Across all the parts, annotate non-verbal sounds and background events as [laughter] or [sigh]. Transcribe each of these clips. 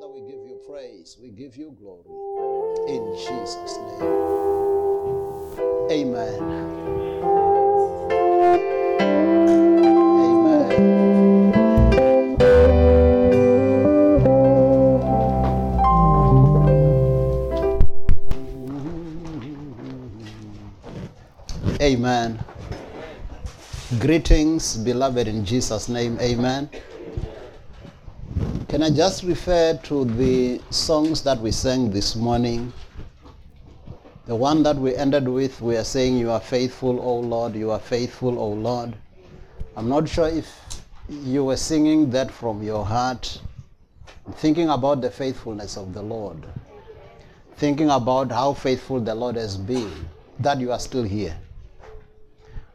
Father, we give you praise. We give you glory. In Jesus' name. Amen. Amen. Amen. Greetings, beloved, in Jesus' name. Amen. Can I just refer to the songs that we sang this morning? The one that we ended with, we are saying, You are faithful, O Lord, you are faithful, O Lord. I'm not sure if you were singing that from your heart, thinking about the faithfulness of the Lord, thinking about how faithful the Lord has been, that you are still here.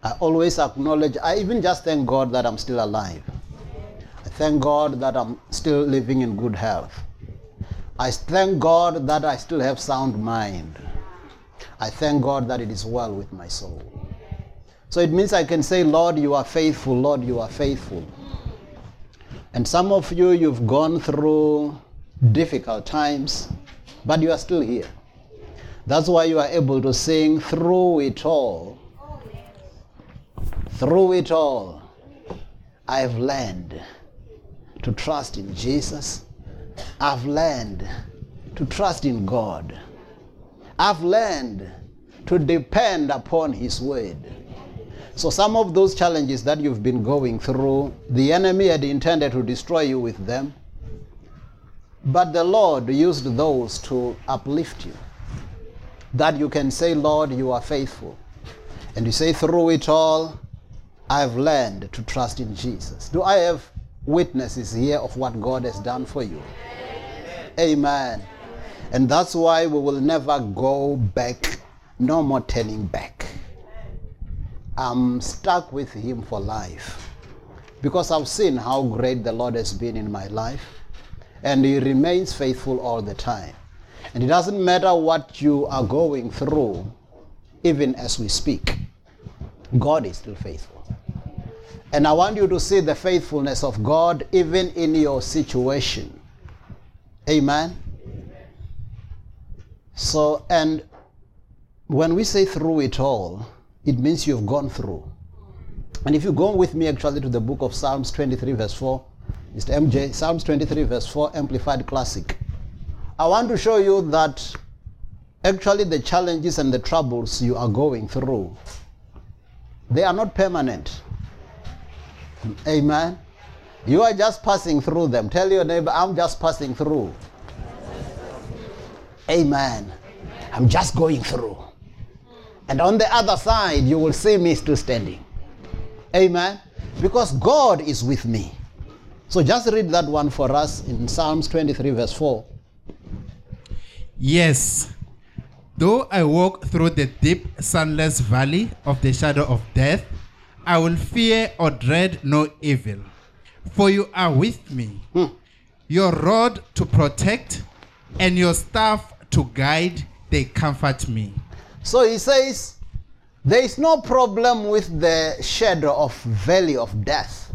I always acknowledge, I even just thank God that I'm still alive. I thank God that I'm still living in good health. I thank God that I still have sound mind. I thank God that it is well with my soul. So it means I can say, Lord, you are faithful. Lord, you are faithful. And some of you, you've gone through difficult times, but you are still here. That's why you are able to sing through it all. Through it all, I've learned to trust in Jesus. I've learned to trust in God. I've learned to depend upon His word. So, some of those challenges that you've been going through, the enemy had intended to destroy you with them. But the Lord used those to uplift you. That you can say, Lord, you are faithful. And you say, through it all, I've learned to trust in Jesus. Do I have witnesses here of what God has done for you? Amen. And that's why we will never go back, no more turning back. I'm stuck with Him for life because I've seen how great the Lord has been in my life, and He remains faithful all the time. And it doesn't matter what you are going through, even as we speak, God is still faithful. And I want you to see the faithfulness of God even in your situation. Amen. So, and when we say through it all, it means you've gone through. And if you go with me actually to the book of Psalms 23, verse 4, Mr. MJ, Psalms 23, verse 4, Amplified Classic. I want to show you that actually the challenges and the troubles you are going through, they are not permanent. Amen. You are just passing through them. Tell your neighbor, I'm just passing through. Amen. I'm just going through. And on the other side, you will see me still standing. Amen. Because God is with me. So just read that one for us in Psalms 23, verse 4. Yes, though I walk through the deep, sunless valley of the shadow of death, I will fear or dread no evil. For you are with me. Hmm. Your rod to protect and your staff to guide, they comfort me. So he says, there is no problem with the shadow of valley of death.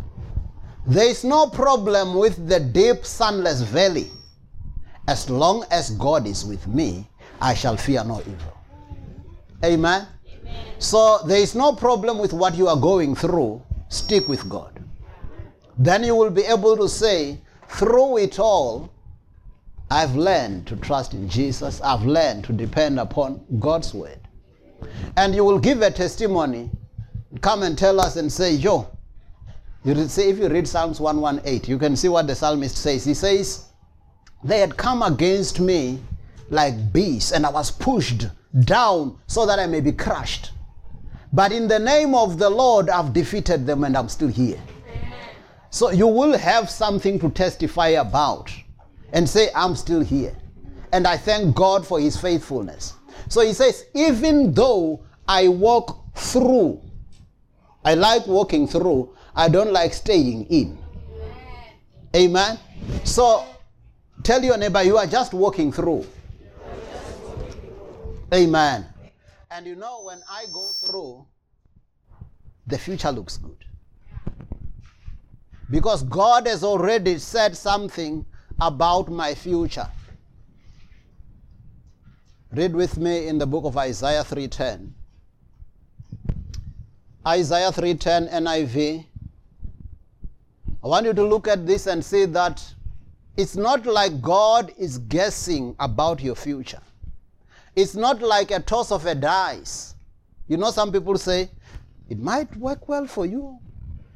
There is no problem with the deep sunless valley. As long as God is with me, I shall fear no evil. Amen. So there is no problem with what you are going through. Stick with God. Then you will be able to say, through it all, I've learned to trust in Jesus. I've learned to depend upon God's word. And you will give a testimony. Come and tell us and say, Yo, you see, if you read Psalms 118, you can see what the psalmist says. He says, They had come against me like beasts, and I was pushed down so that I may be crushed. But in the name of the Lord, I've defeated them and I'm still here. So you will have something to testify about and say, I'm still here. And I thank God for his faithfulness. So he says, even though I walk through, I like walking through, I don't like staying in. Amen. So tell your neighbor, you are just walking through. Amen. And you know, when I go through, the future looks good. Because God has already said something about my future. Read with me in the book of Isaiah 3:10. Isaiah 3:10 NIV. I want you to look at this and see that it's not like God is guessing about your future. It's not like a toss of a dice. You know, some people say, it might work well for you,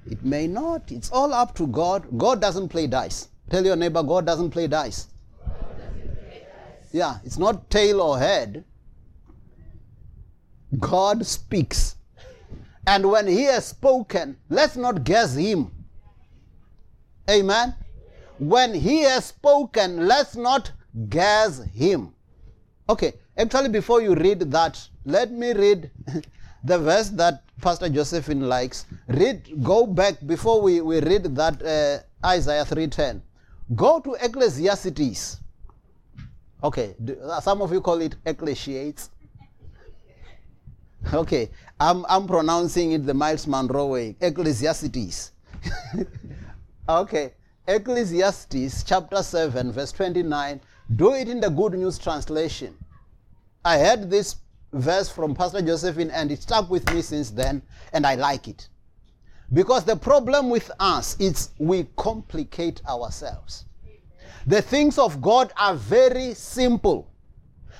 it may not. It's all up to God. God doesn't play dice. Tell your neighbor, God doesn't play dice. Yeah, it's not tail or head. God speaks. And when He has spoken, let's not guess Him. Amen. When He has spoken, let's not guess Him. Okay, actually, before you read that, let me read [laughs] the verse that Pastor Josephine likes. Read, go back before we, we read that uh, Isaiah 3:10. Go to Ecclesiastes. Okay, uh, some of you call it Ecclesiastes. [laughs] Okay, I'm, I'm pronouncing it the Myles Munroe way. Ecclesiastes. [laughs] okay, Ecclesiastes chapter 7, verse 29. Do it in the Good News translation. I heard this verse from Pastor Josephine and it stuck with me since then, and I like it. Because the problem with us is we complicate ourselves. The things of God are very simple.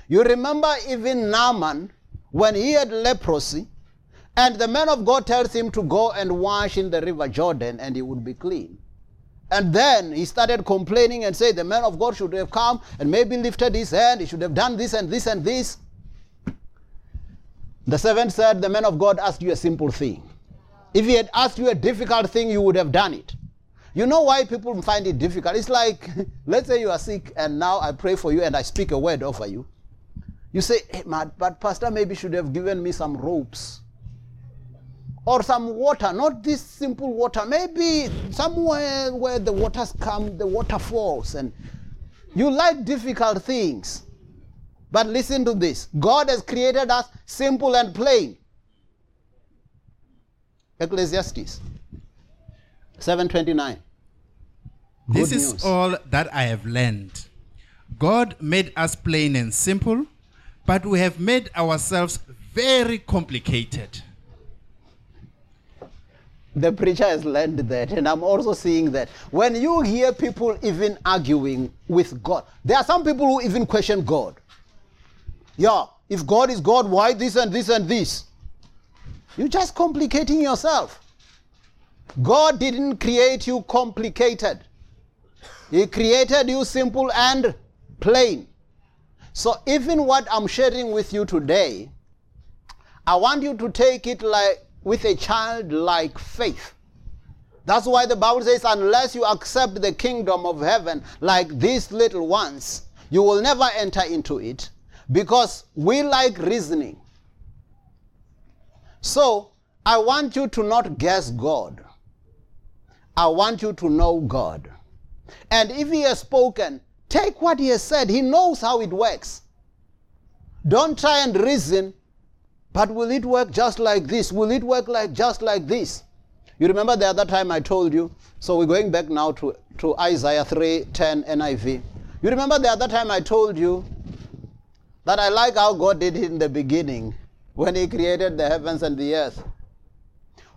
You remember even Naaman when he had leprosy, and the man of God tells him to go and wash in the river Jordan and he would be clean. And then he started complaining and said, The man of God should have come and maybe lifted his hand. He should have done this and this and this. The servant said, The man of God asked you a simple thing. If he had asked you a difficult thing, you would have done it. You know why people find it difficult? It's like, [laughs] let's say you are sick and now I pray for you and I speak a word over you. You say, hey, but Pastor maybe should have given me some ropes or some water, not this simple water, maybe somewhere where the waters come, the waterfalls, and you like difficult things. But listen to this God has created us simple and plain. Ecclesiastes 729. This is all that I have learned. God made us plain and simple, but we have made ourselves very complicated. The preacher has learned that, and I'm also seeing that. When you hear people even arguing with God, there are some people who even question God. Yeah, if God is God, why this and this and this? You're just complicating yourself. God didn't create you complicated, He created you simple and plain. So, even what I'm sharing with you today, I want you to take it like with a childlike faith. That's why the Bible says, unless you accept the kingdom of heaven like these little ones, you will never enter into it because we like reasoning. So, I want you to not guess God. I want you to know God. And if He has spoken, take what He has said. He knows how it works. Don't try and reason, but will it work just like this? Will it work like just like this? You remember the other time I told you? So we're going back now to, to Isaiah 3 10 NIV. You remember the other time I told you that I like how God did it in the beginning when He created the heavens and the earth.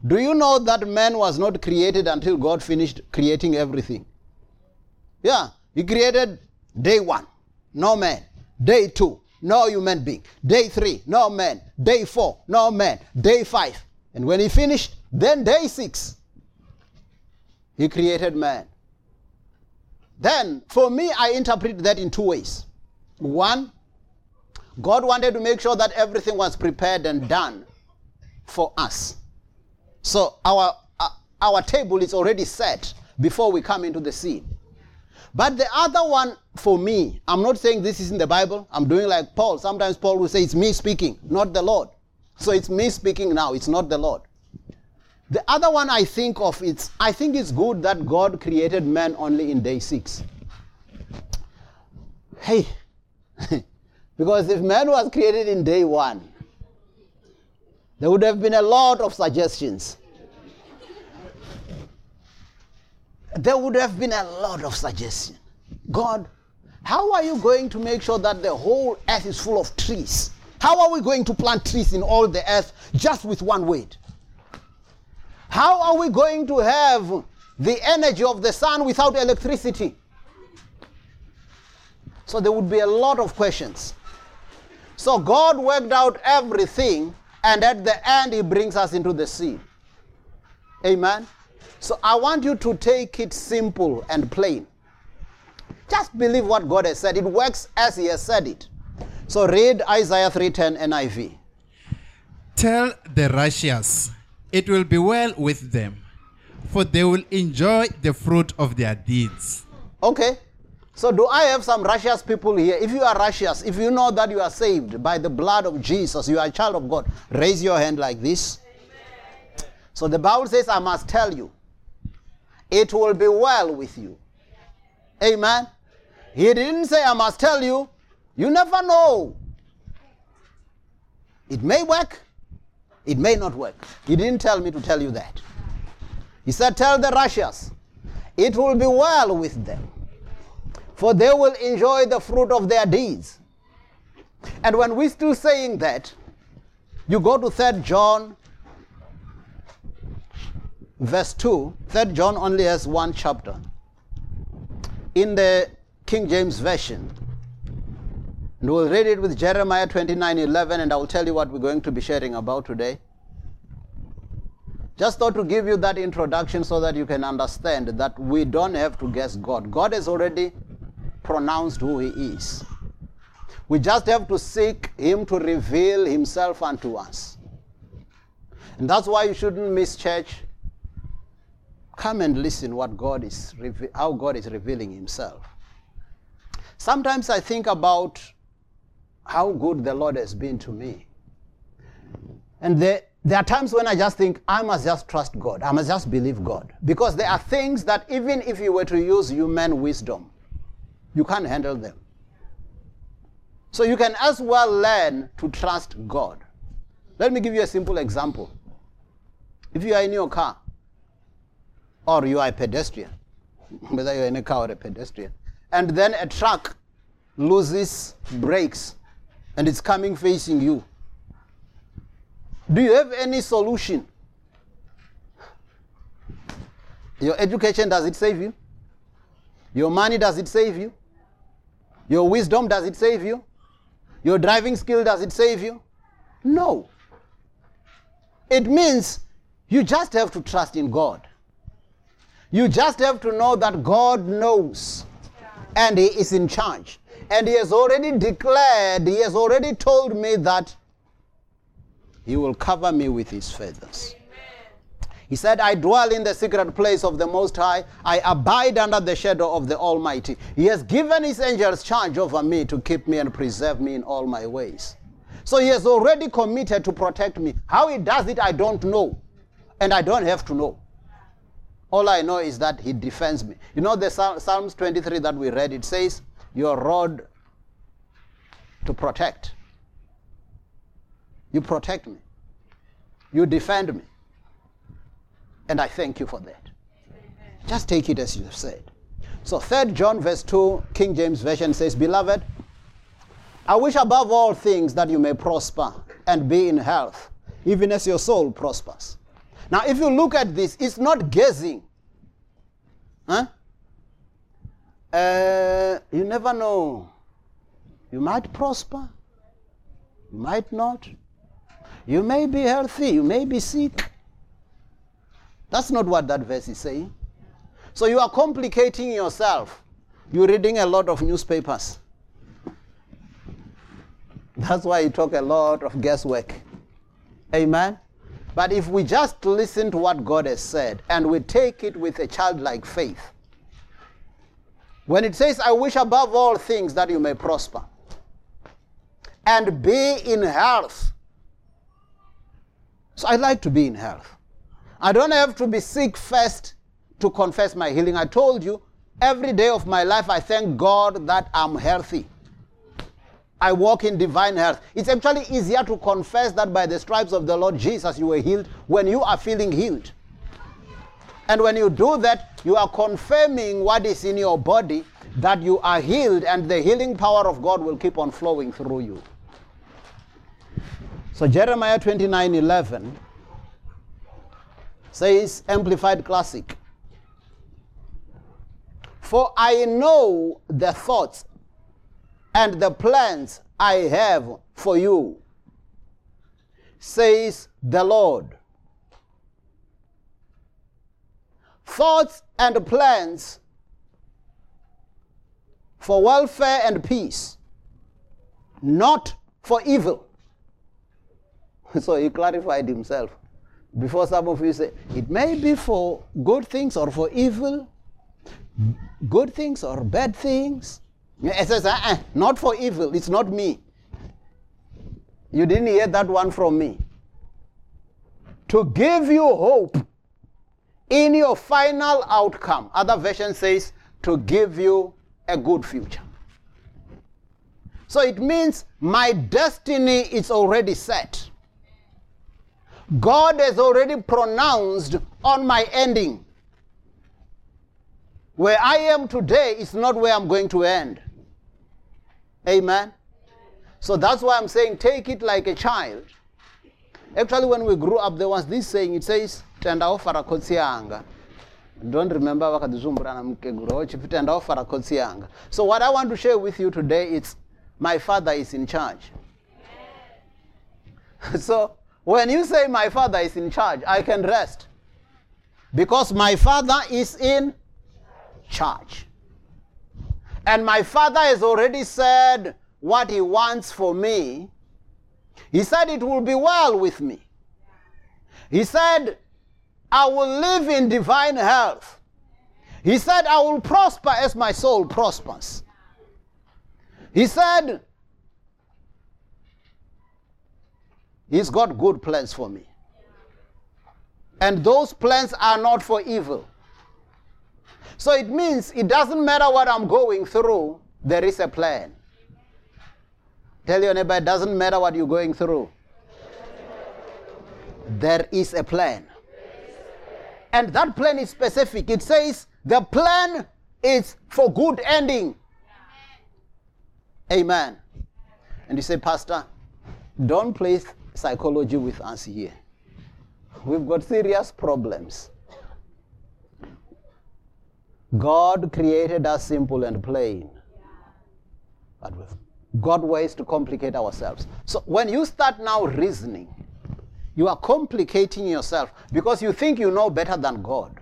Do you know that man was not created until God finished creating everything? Yeah, He created day one, no man. Day two, no human being. Day three, no man. Day four, no man. Day five. And when He finished, then day six, He created man. Then, for me, I interpret that in two ways. One, God wanted to make sure that everything was prepared and done for us. So our uh, our table is already set before we come into the scene. But the other one for me, I'm not saying this is in the Bible. I'm doing like Paul. Sometimes Paul will say it's me speaking, not the Lord. So it's me speaking now, it's not the Lord. The other one I think of it's I think it's good that God created man only in day 6. Hey. [laughs] because if man was created in day 1, there would have been a lot of suggestions. There would have been a lot of suggestions. God, how are you going to make sure that the whole earth is full of trees? How are we going to plant trees in all the earth just with one weight? How are we going to have the energy of the sun without electricity? So there would be a lot of questions. So God worked out everything, and at the end, He brings us into the sea. Amen. So I want you to take it simple and plain. Just believe what God has said. It works as He has said it. So read Isaiah 3:10 NIV. Tell the righteous, it will be well with them, for they will enjoy the fruit of their deeds. Okay. So do I have some righteous people here? If you are righteous, if you know that you are saved by the blood of Jesus, you are a child of God, raise your hand like this. So the Bible says, I must tell you, it will be well with you. Amen. He didn't say, I must tell you. You never know. It may work, it may not work. He didn't tell me to tell you that. He said, Tell the righteous, it will be well with them, for they will enjoy the fruit of their deeds. And when we're still saying that, you go to 3 John verse 2. 3 John only has one chapter. In the King James Version, and we'll read it with Jeremiah 29 11, and I will tell you what we're going to be sharing about today. Just thought to give you that introduction so that you can understand that we don't have to guess God. God has already pronounced who He is. We just have to seek Him to reveal Himself unto us. And that's why you shouldn't miss church. Come and listen what God is how God is revealing Himself. Sometimes I think about how good the Lord has been to me. And there, there are times when I just think, I must just trust God. I must just believe God. Because there are things that even if you were to use human wisdom, you can't handle them. So you can as well learn to trust God. Let me give you a simple example. If you are in your car, or you are a pedestrian, whether you're in a car or a pedestrian, and then a truck loses brakes and it's coming facing you. Do you have any solution? Your education, does it save you? Your money, does it save you? Your wisdom, does it save you? Your driving skill, does it save you? No. It means you just have to trust in God. You just have to know that God knows and He is in charge. And He has already declared, He has already told me that He will cover me with His feathers. He said, I dwell in the secret place of the Most High. I abide under the shadow of the Almighty. He has given His angels charge over me to keep me and preserve me in all my ways. So He has already committed to protect me. How He does it, I don't know. And I don't have to know. All I know is that He defends me. You know the Psalms 23 that we read, it says, Your rod to protect. You protect me. You defend me. And I thank you for that. Just take it as you have said. So 3 John verse 2, King James Version says, Beloved, I wish above all things that you may prosper and be in health, even as your soul prospers. Now, if you look at this, it's not guessing. Huh? Uh, you never know. You might prosper, you might not. You may be healthy, you may be sick. That's not what that verse is saying. So you are complicating yourself. You're reading a lot of newspapers. That's why you talk a lot of guesswork. Amen. But if we just listen to what God has said and we take it with a childlike faith, when it says, I wish above all things that you may prosper and be in health. So I like to be in health. I don't have to be sick first to confess my healing. I told you, every day of my life, I thank God that I'm healthy. I walk in divine health. It's actually easier to confess that by the stripes of the Lord Jesus you were healed when you are feeling healed. And when you do that, you are confirming what is in your body that you are healed and the healing power of God will keep on flowing through you. So Jeremiah 29 11 says, Amplified Classic. For I know the thoughts and the plans I have for you, says the Lord. Thoughts and plans for welfare and peace, not for evil. [laughs] So he clarified himself. Before some of you say, it may be for good things or for evil, good things or bad things. It says, uh-uh, not for evil, it's not me. You didn't hear that one from me. To give you hope in your final outcome. Other version says, to give you a good future. So it means my destiny is already set. God has already pronounced on my ending. Where I am today is not where I'm going to end. Amen. So that's why I'm saying take it like a child. Actually, when we grew up, there was this saying, it says, tenda ofara kotsi yanga. Don't remember vakadzizumburana mukeguro chipi tenda ofara kotsi yanga. So what I want to share with you today is my father is in charge. [laughs] so when you say my father is in charge, I can rest. Because my father is in charge. And my father has already said what he wants for me. He said it will be well with me. He said, I will live in divine health. He said, I will prosper as my soul prospers. He said, He's got good plans for me. And those plans are not for evil. So it means it doesn't matter what I'm going through, there is a plan. Tell your neighbor, it doesn't matter what you're going through. There is a plan. And that plan is specific. It says the plan is for good ending. Amen. And you say, Pastor, don't play psychology with us here. We've got serious problems. God created us simple and plain. But we've got ways to complicate ourselves. So when you start now reasoning, you are complicating yourself because you think you know better than God.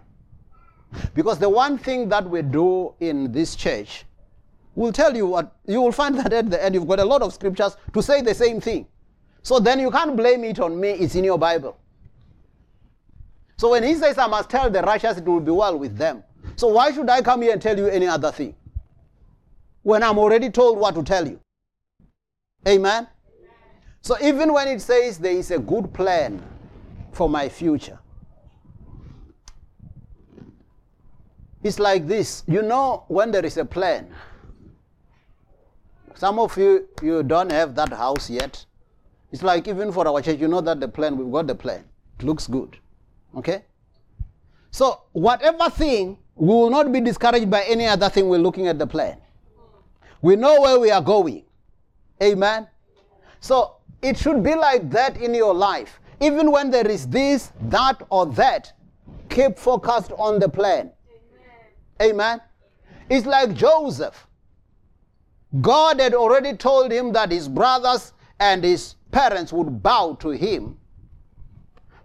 Because the one thing that we do in this church will tell you what, you will find [laughs] that at the end you've got a lot of scriptures to say the same thing. So then you can't blame it on me, it's in your Bible. So when he says, I must tell the righteous it will be well with them. So why should I come here and tell you any other thing? When I'm already told what to tell you. Amen? So even when it says there is a good plan for my future, it's like this. You know when there is a plan. Some of you, you don't have that house yet. It's like even for our church, you know that the plan, we've got the plan. It looks good. Okay? So, whatever thing, we will not be discouraged by any other thing we're looking at the plan. We know where we are going. Amen? So, it should be like that in your life. Even when there is this, that, or that, keep focused on the plan. Amen? It's like Joseph. God had already told him that his brothers and his parents would bow to him.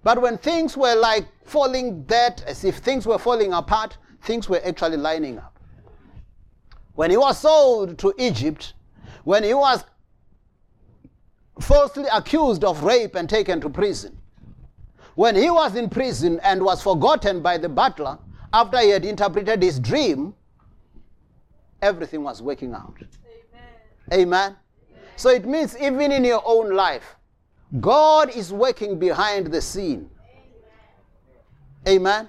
But when things were like falling dead, as if things were falling apart, things were actually lining up. When he was sold to Egypt, when he was falsely accused of rape and taken to prison, when he was in prison and was forgotten by the butler after he had interpreted his dream, everything was working out. Amen. Amen. So it means even in your own life, God is working behind the scene. Amen.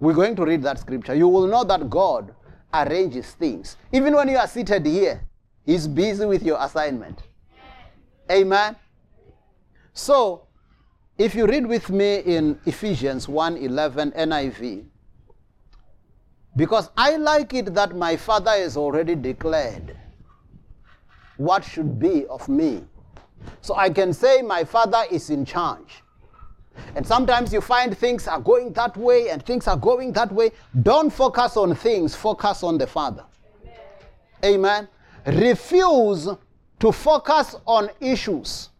We're going to read that scripture. You will know that God arranges things. Even when you are seated here, He's busy with your assignment. Amen. So, if you read with me in Ephesians 1:11 NIV, Because I like it that my father has already declared what should be of me. So I can say my father is in charge. And sometimes you find things are going that way and things are going that way. Don't focus on things, focus on the Father. Amen. Refuse to focus on issues.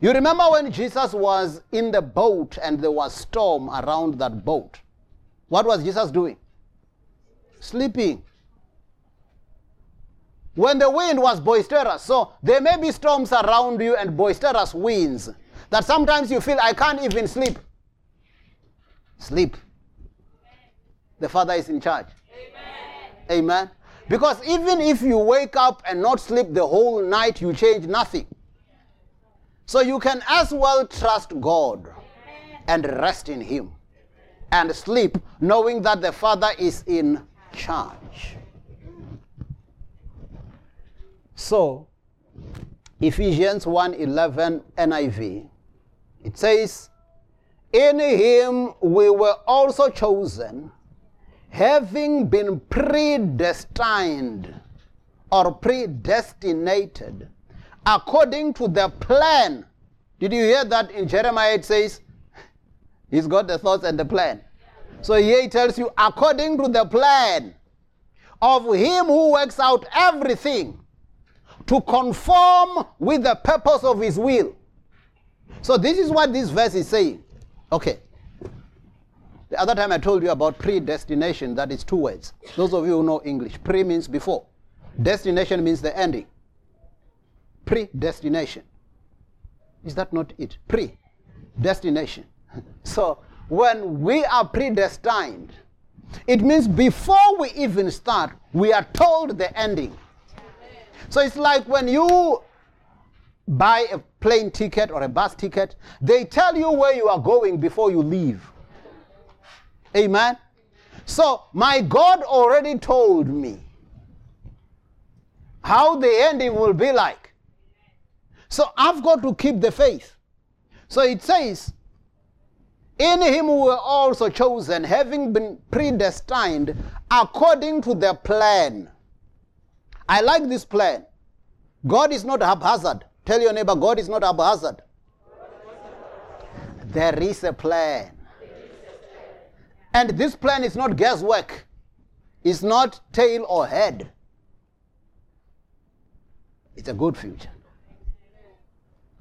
You remember when Jesus was in the boat and there was storm around that boat? What was Jesus doing? Sleeping. When the wind was boisterous, so there may be storms around you and boisterous winds that sometimes you feel I can't even sleep. Sleep. The Father is in charge. Amen. Amen. Because even if you wake up and not sleep the whole night, you change nothing. So you can as well trust God and rest in Him and sleep knowing that the Father is in charge. So, Ephesians 1:11 NIV it says, In him we were also chosen, having been predestined or predestinated according to the plan. Did you hear that in Jeremiah? It says, He's got the thoughts and the plan. So here he tells you, according to the plan of him who works out everything to conform with the purpose of his will. So this is what this verse is saying. Okay. The other time I told you about predestination, that is two words. Those of you who know English, pre means before. Destination means the ending. Predestination. Is that not it? Predestination. [laughs] so when we are predestined, it means before we even start, we are told the ending. So it's like when you buy a plane ticket or a bus ticket, they tell you where you are going before you leave. Amen. So my God already told me how the ending will be like. So I've got to keep the faith. So it says, In him we were also chosen, having been predestined according to the plan. I like this plan. God is not haphazard. Tell your neighbor, God is not haphazard. There is a plan. And this plan is not guesswork, it's not tail or head. It's a good future.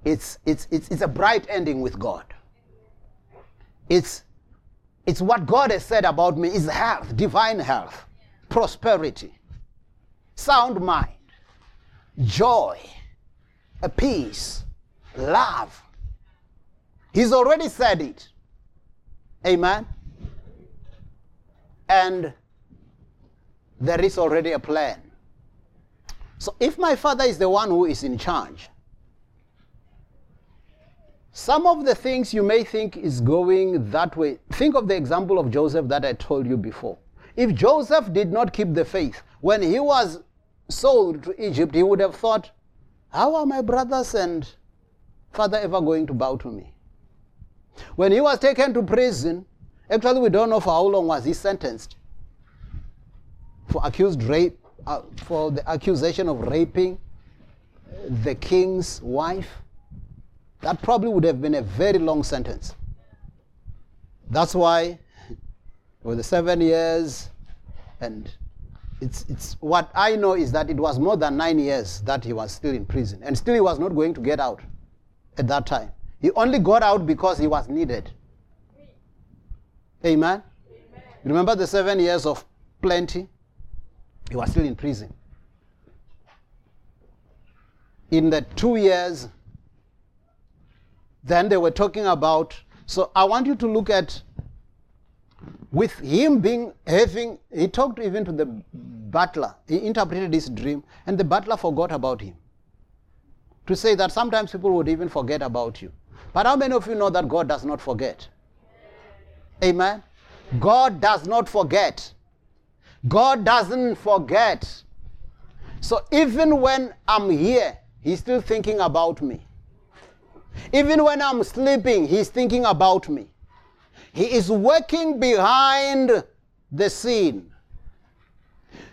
It's, it's, it's, it's a bright ending with God. It's, it's what God has said about me is health, divine health, prosperity, sound mind, joy, a peace, love. He's already said it. Amen. And there is already a plan. So if my father is the one who is in charge, some of the things you may think is going that way. Think of the example of Joseph that I told you before. If Joseph did not keep the faith, when he was sold to Egypt, he would have thought, How are my brothers and father ever going to bow to me? When he was taken to prison, actually, we don't know for how long was he sentenced for accused rape, uh, for the accusation of raping the king's wife. That probably would have been a very long sentence. That's why, [laughs] with the seven years, and it's, it's what I know is that it was more than nine years that he was still in prison, and still he was not going to get out at that time. He only got out because he was needed. Amen. Amen. Remember the seven years of plenty? He was still in prison. In the two years then they were talking about. So I want you to look at with him being having he talked even to the butler. He interpreted his dream and the butler forgot about him. To say that sometimes people would even forget about you. But how many of you know that god does not forget? Amen. God does not forget. God doesn't forget. So even when i'm here he's still thinking about me. Even when I'm sleeping, He's thinking about me. He is working behind the scene.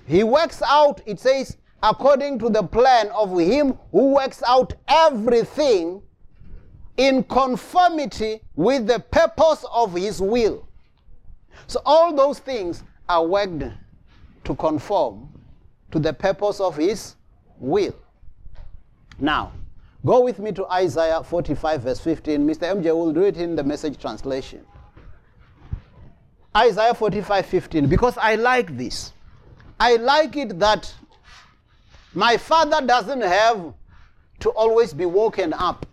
He works out, it says, according to the plan of him who works out everything in conformity with the purpose of his will. So all those things are worked to conform to the purpose of his will. Now, go with me to Isaiah 45, verse 15. Mr. MJ will do it in the message translation. Isaiah 45, 15, because I like this. I like it that my father doesn't have to always be woken up.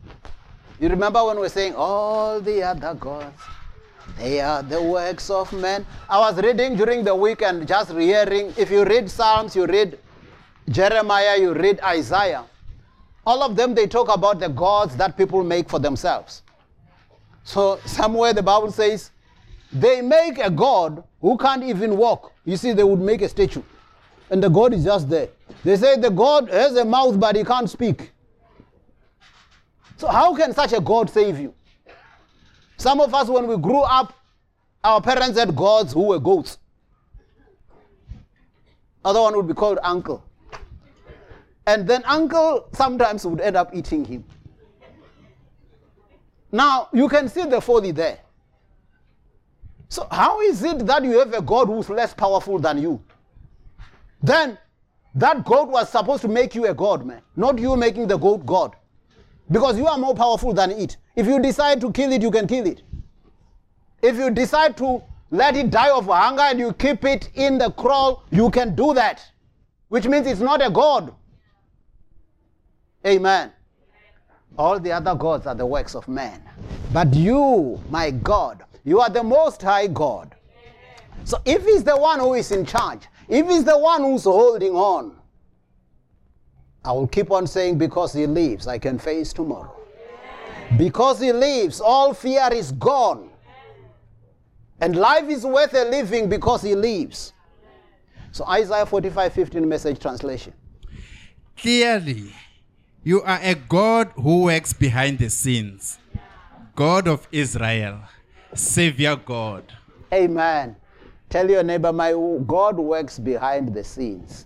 You remember when we are saying, All the other gods, they are the works of men. I was reading during the week and just hearing. If you read Psalms, you read Jeremiah, you read Isaiah. All of them, they talk about the gods that people make for themselves. So, somewhere the Bible says, they make a God who can't even walk. You see, they would make a statue, and the God is just there. They say the God has a mouth, but he can't speak. So, how can such a God save you? Some of us, when we grew up, our parents had gods who were goats. Other one would be called uncle. And then uncle sometimes would end up eating him. Now, you can see the folly there. So, how is it that you have a God who's less powerful than you? Then, that God was supposed to make you a God, man, not you making the goat God. Because you are more powerful than it. If you decide to kill it, you can kill it. If you decide to let it die of hunger and you keep it in the kraal, you can do that. Which means it's not a God. Amen. All the other gods are the works of man. But you, my God, you are the most high God. So if he's the one who is in charge, if he's the one who's holding on, I will keep on saying, because he lives, I can face tomorrow. Because he lives, all fear is gone. And life is worth a living because he lives. So Isaiah 45 15 message translation. Clearly, you are a God who works behind the scenes, God of Israel. Savior God. Amen. Tell your neighbor, my God works behind the scenes.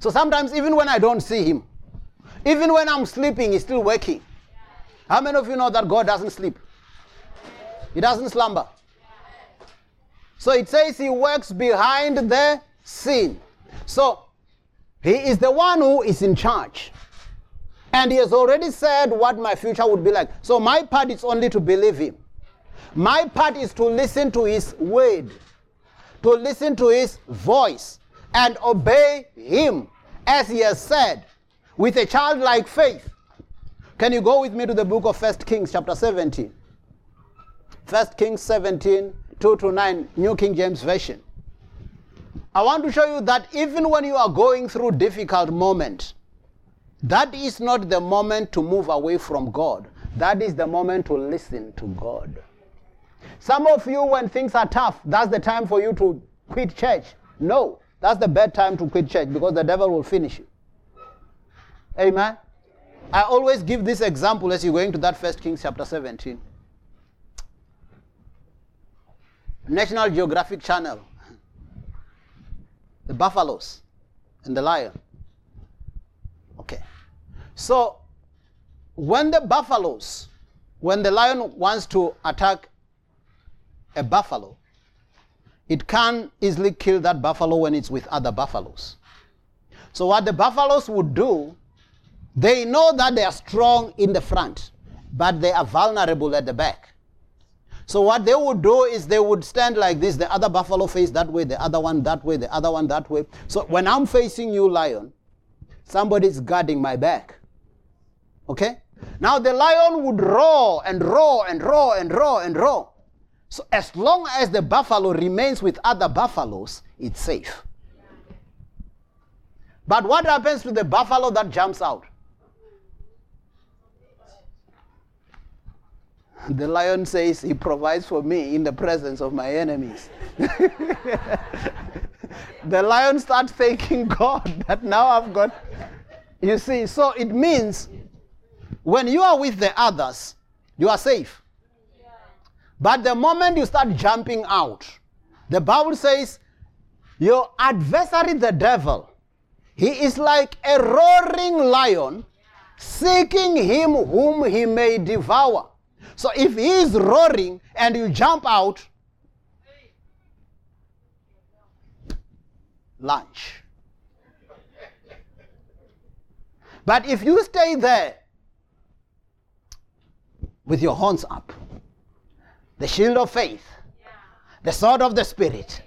So sometimes, even when I don't see him, even when I'm sleeping, he's still working. How many of you know that God doesn't sleep? He doesn't slumber. So it says he works behind the scene. So he is the one who is in charge. And he has already said what my future would be like. So my part is only to believe him. My part is to listen to his word, to listen to his voice, and obey him as he has said with a childlike faith. Can you go with me to the book of First Kings, chapter 17? First Kings 17, 2 to 9, New King James Version. I want to show you that even when you are going through difficult moments, that is not the moment to move away from God. That is the moment to listen to God. Some of you, when things are tough, that's the time for you to quit church. No, that's the bad time to quit church because the devil will finish you. Amen. I always give this example as you're going to that First Kings chapter 17. National Geographic Channel. The buffaloes and the lion. So, when the buffaloes, when the lion wants to attack a buffalo, it can easily kill that buffalo when it's with other buffaloes. So, what the buffaloes would do, they know that they are strong in the front, but they are vulnerable at the back. So, what they would do is they would stand like this the other buffalo face that way, the other one that way, the other one that way. So, when I'm facing you, lion, somebody's guarding my back. Okay? Now the lion would roar and roar and roar and roar and roar. So as long as the buffalo remains with other buffaloes, it's safe. But what happens to the buffalo that jumps out? The lion says, He provides for me in the presence of my enemies. [laughs] the lion starts thanking [laughs] God that now I've got. You see, so it means when you are with the others, you are safe. But the moment you start jumping out, the Bible says, your adversary, the devil, he is like a roaring lion seeking him whom he may devour. So if he is roaring and you jump out, lunch. But if you stay there with your horns up, the shield of faith, the sword of the Spirit,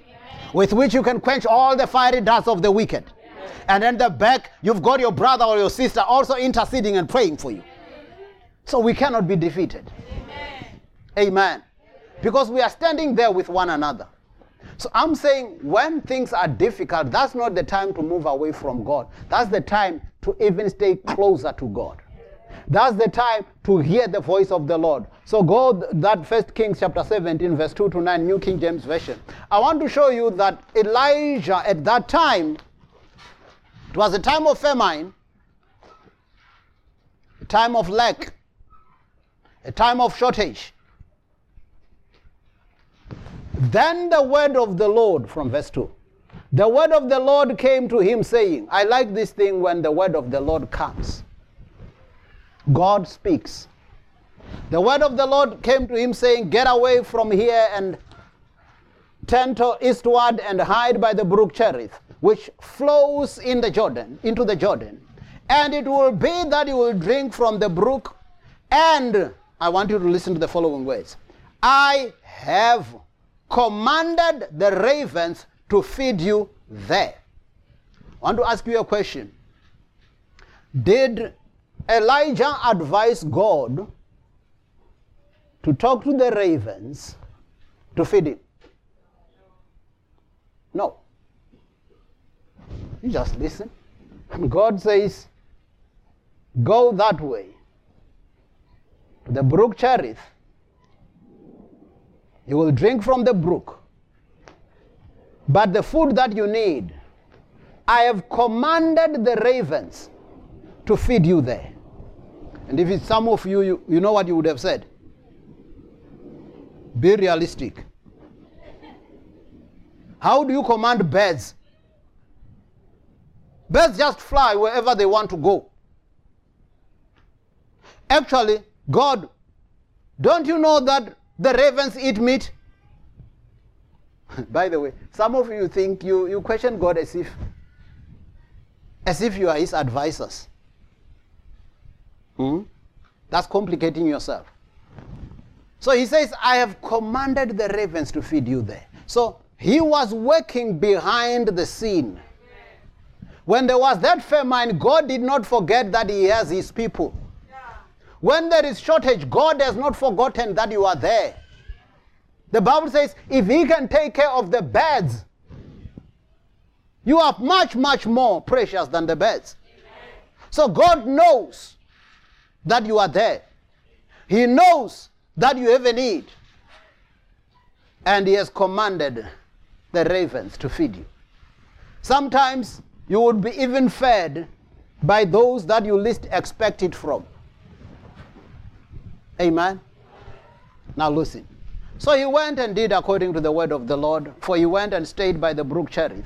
with which you can quench all the fiery darts of the wicked. And then the back, you've got your brother or your sister also interceding and praying for you. So we cannot be defeated. Amen. Because we are standing there with one another. So I'm saying when things are difficult, that's not the time to move away from God. That's the time to even stay closer to God. That's the time to hear the voice of the Lord. So go that First Kings chapter 17, verse 2 to 9, New King James Version. I want to show you that Elijah at that time, it was a time of famine, a time of lack, a time of shortage. Then the word of the Lord, from verse 2. The word of the Lord came to him, saying, I like this thing when the word of the Lord comes. God speaks. The word of the Lord came to him, saying, Get away from here and turn to eastward and hide by the brook Cherith, which flows in the Jordan, into the Jordan. And it will be that you will drink from the brook. And I want you to listen to the following words I have commanded the ravens to feed you there. I want to ask you a question. Did Elijah advised God to talk to the ravens to feed him? No. You just listen. And God says, Go that way to the brook Cherith. You will drink from the brook. But the food that you need, I have commanded the ravens to feed you there. And if it's some of you, you, you know what you would have said. Be realistic. How do you command birds? Birds just fly wherever they want to go. Actually, God, don't you know that the ravens eat meat? [laughs] By the way, some of you think you, you question God as if as if you are his advisors. Hmm? That's complicating yourself. So he says, I have commanded the ravens to feed you there. So he was working behind the scene. When there was that famine, God did not forget that he has his people. When there is shortage, God has not forgotten that you are there. The Bible says, if he can take care of the birds, you are much, much more precious than the birds. So God knows that you are there. He knows that you have a need. And he has commanded the ravens to feed you. Sometimes you would be even fed by those that you least expect it from. Amen. Now listen. So he went and did according to the word of the Lord, for he went and stayed by the brook Cherith,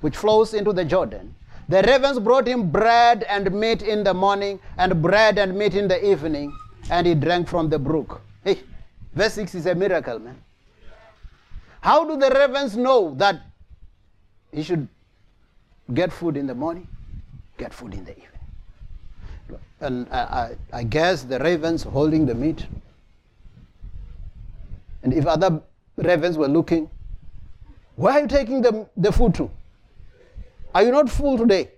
which flows into the Jordan. The ravens brought him bread and meat in the morning, and bread and meat in the evening, and he drank from the brook. Hey, verse 6 is a miracle, man. How do the ravens know that he should get food in the morning, get food in the evening? And I, I, I guess the ravens holding the meat. And if other ravens were looking, where are you taking the, the food to? Are you not full today?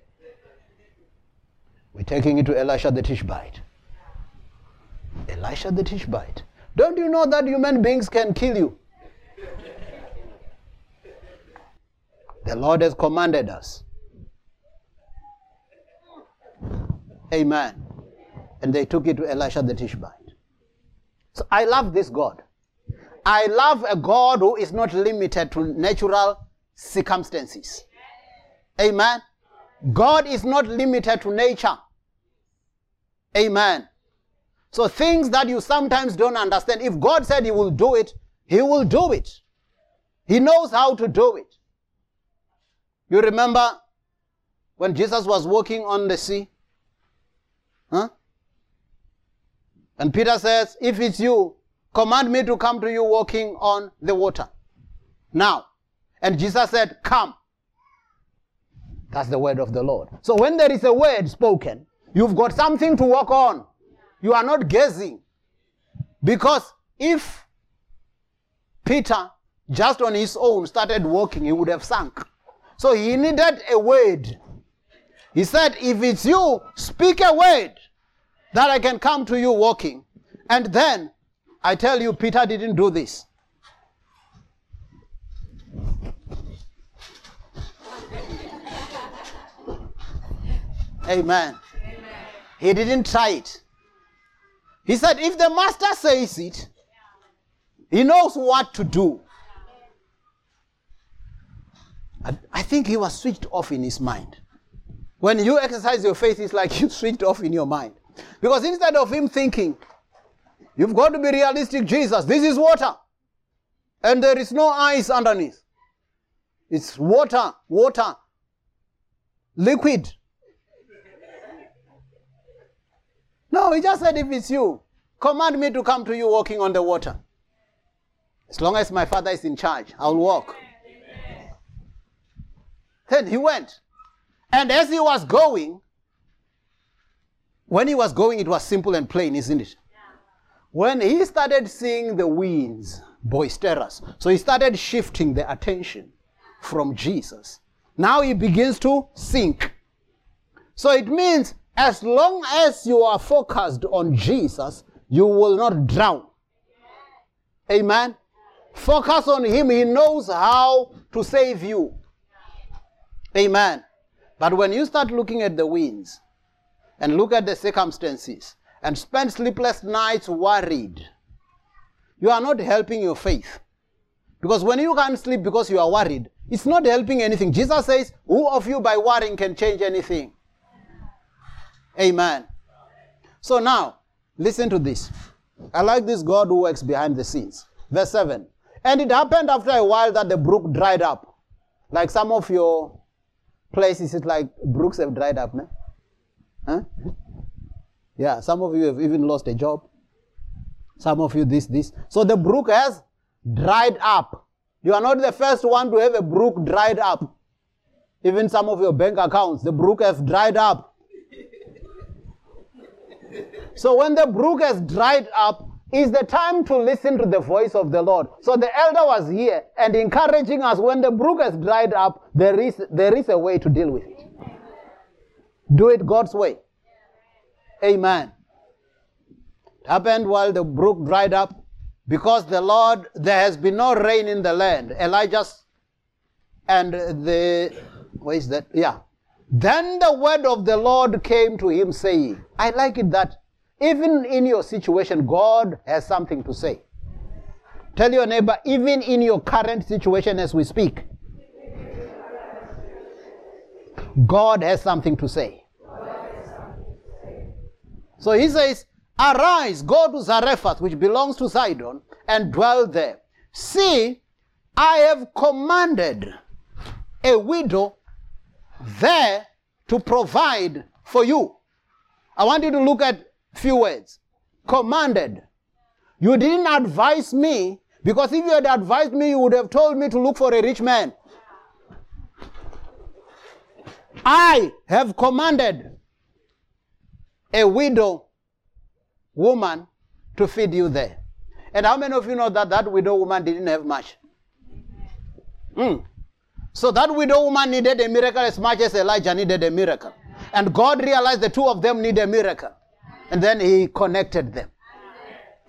We're taking it to Elisha the Tishbite. Elisha the Tishbite. Don't you know that human beings can kill you? The Lord has commanded us. Amen. And they took it to Elisha the Tishbite. So I love this God. I love a God who is not limited to natural circumstances. Amen. God is not limited to nature. Amen. So things that you sometimes don't understand, if God said He will do it, He will do it. He knows how to do it. You remember when Jesus was walking on the sea? Huh? And Peter says, If it's you, command me to come to you walking on the water. Now. And Jesus said, Come. That's the word of the Lord. So when there is a word spoken, you've got something to work on. You are not guessing. Because if Peter, just on his own, started walking, he would have sunk. So he needed a word. He said, If it's you, speak a word that I can come to you walking. And then I tell you, Peter didn't do this. Amen. He didn't try it. He said, if the master says it, he knows what to do. I, I think he was switched off in his mind. When you exercise your faith, it's like [laughs] you switched off in your mind. Because instead of him thinking, you've got to be realistic, Jesus, this is water. And there is no ice underneath. It's water, water, liquid. No, he just said, if it's you, command me to come to you walking on the water. As long as my father is in charge, I'll walk. Then he went. And as he was going, when he was going, it was simple and plain, isn't it? When he started seeing the winds boisterous, so he started shifting the attention from Jesus. Now he begins to sink. So it means as long as you are focused on Jesus, you will not drown. Amen. Focus on Him. He knows how to save you. Amen. But when you start looking at the winds and look at the circumstances and spend sleepless nights worried, you are not helping your faith. Because when you can't sleep because you are worried, it's not helping anything. Jesus says, Who of you by worrying can change anything? Amen. So now, listen to this. I like this God who works behind the scenes. Verse 7. And it happened after a while that the brook dried up. Like some of your places, it's like brooks have dried up. Man. Huh? Yeah, some of you have even lost a job. Some of you this, this. So the brook has dried up. You are not the first one to have a brook dried up. Even some of your bank accounts, the brook has dried up. So when the brook has dried up, is the time to listen to the voice of the Lord. So the elder was here and encouraging us when the brook has dried up, there is, there is a way to deal with it. Do it God's way. Amen. It happened while the brook dried up because the Lord, there has been no rain in the land. Elijah and the, where is that? Yeah. Then the word of the Lord came to him saying, I like it that even in your situation, God has something to say. Tell your neighbor, even in your current situation as we speak, God has something to say. So he says, Arise, go to Zarephath, which belongs to Sidon, and dwell there. See, I have commanded a widow there to provide for you. I want you to look at Few words. Commanded. You didn't advise me because if you had advised me, you would have told me to look for a rich man. I have commanded a widow woman to feed you there. And how many of you know that that widow woman didn't have much? Mm. So that widow woman needed a miracle as much as Elijah needed a miracle. And God realized the two of them need a miracle. And then he connected them.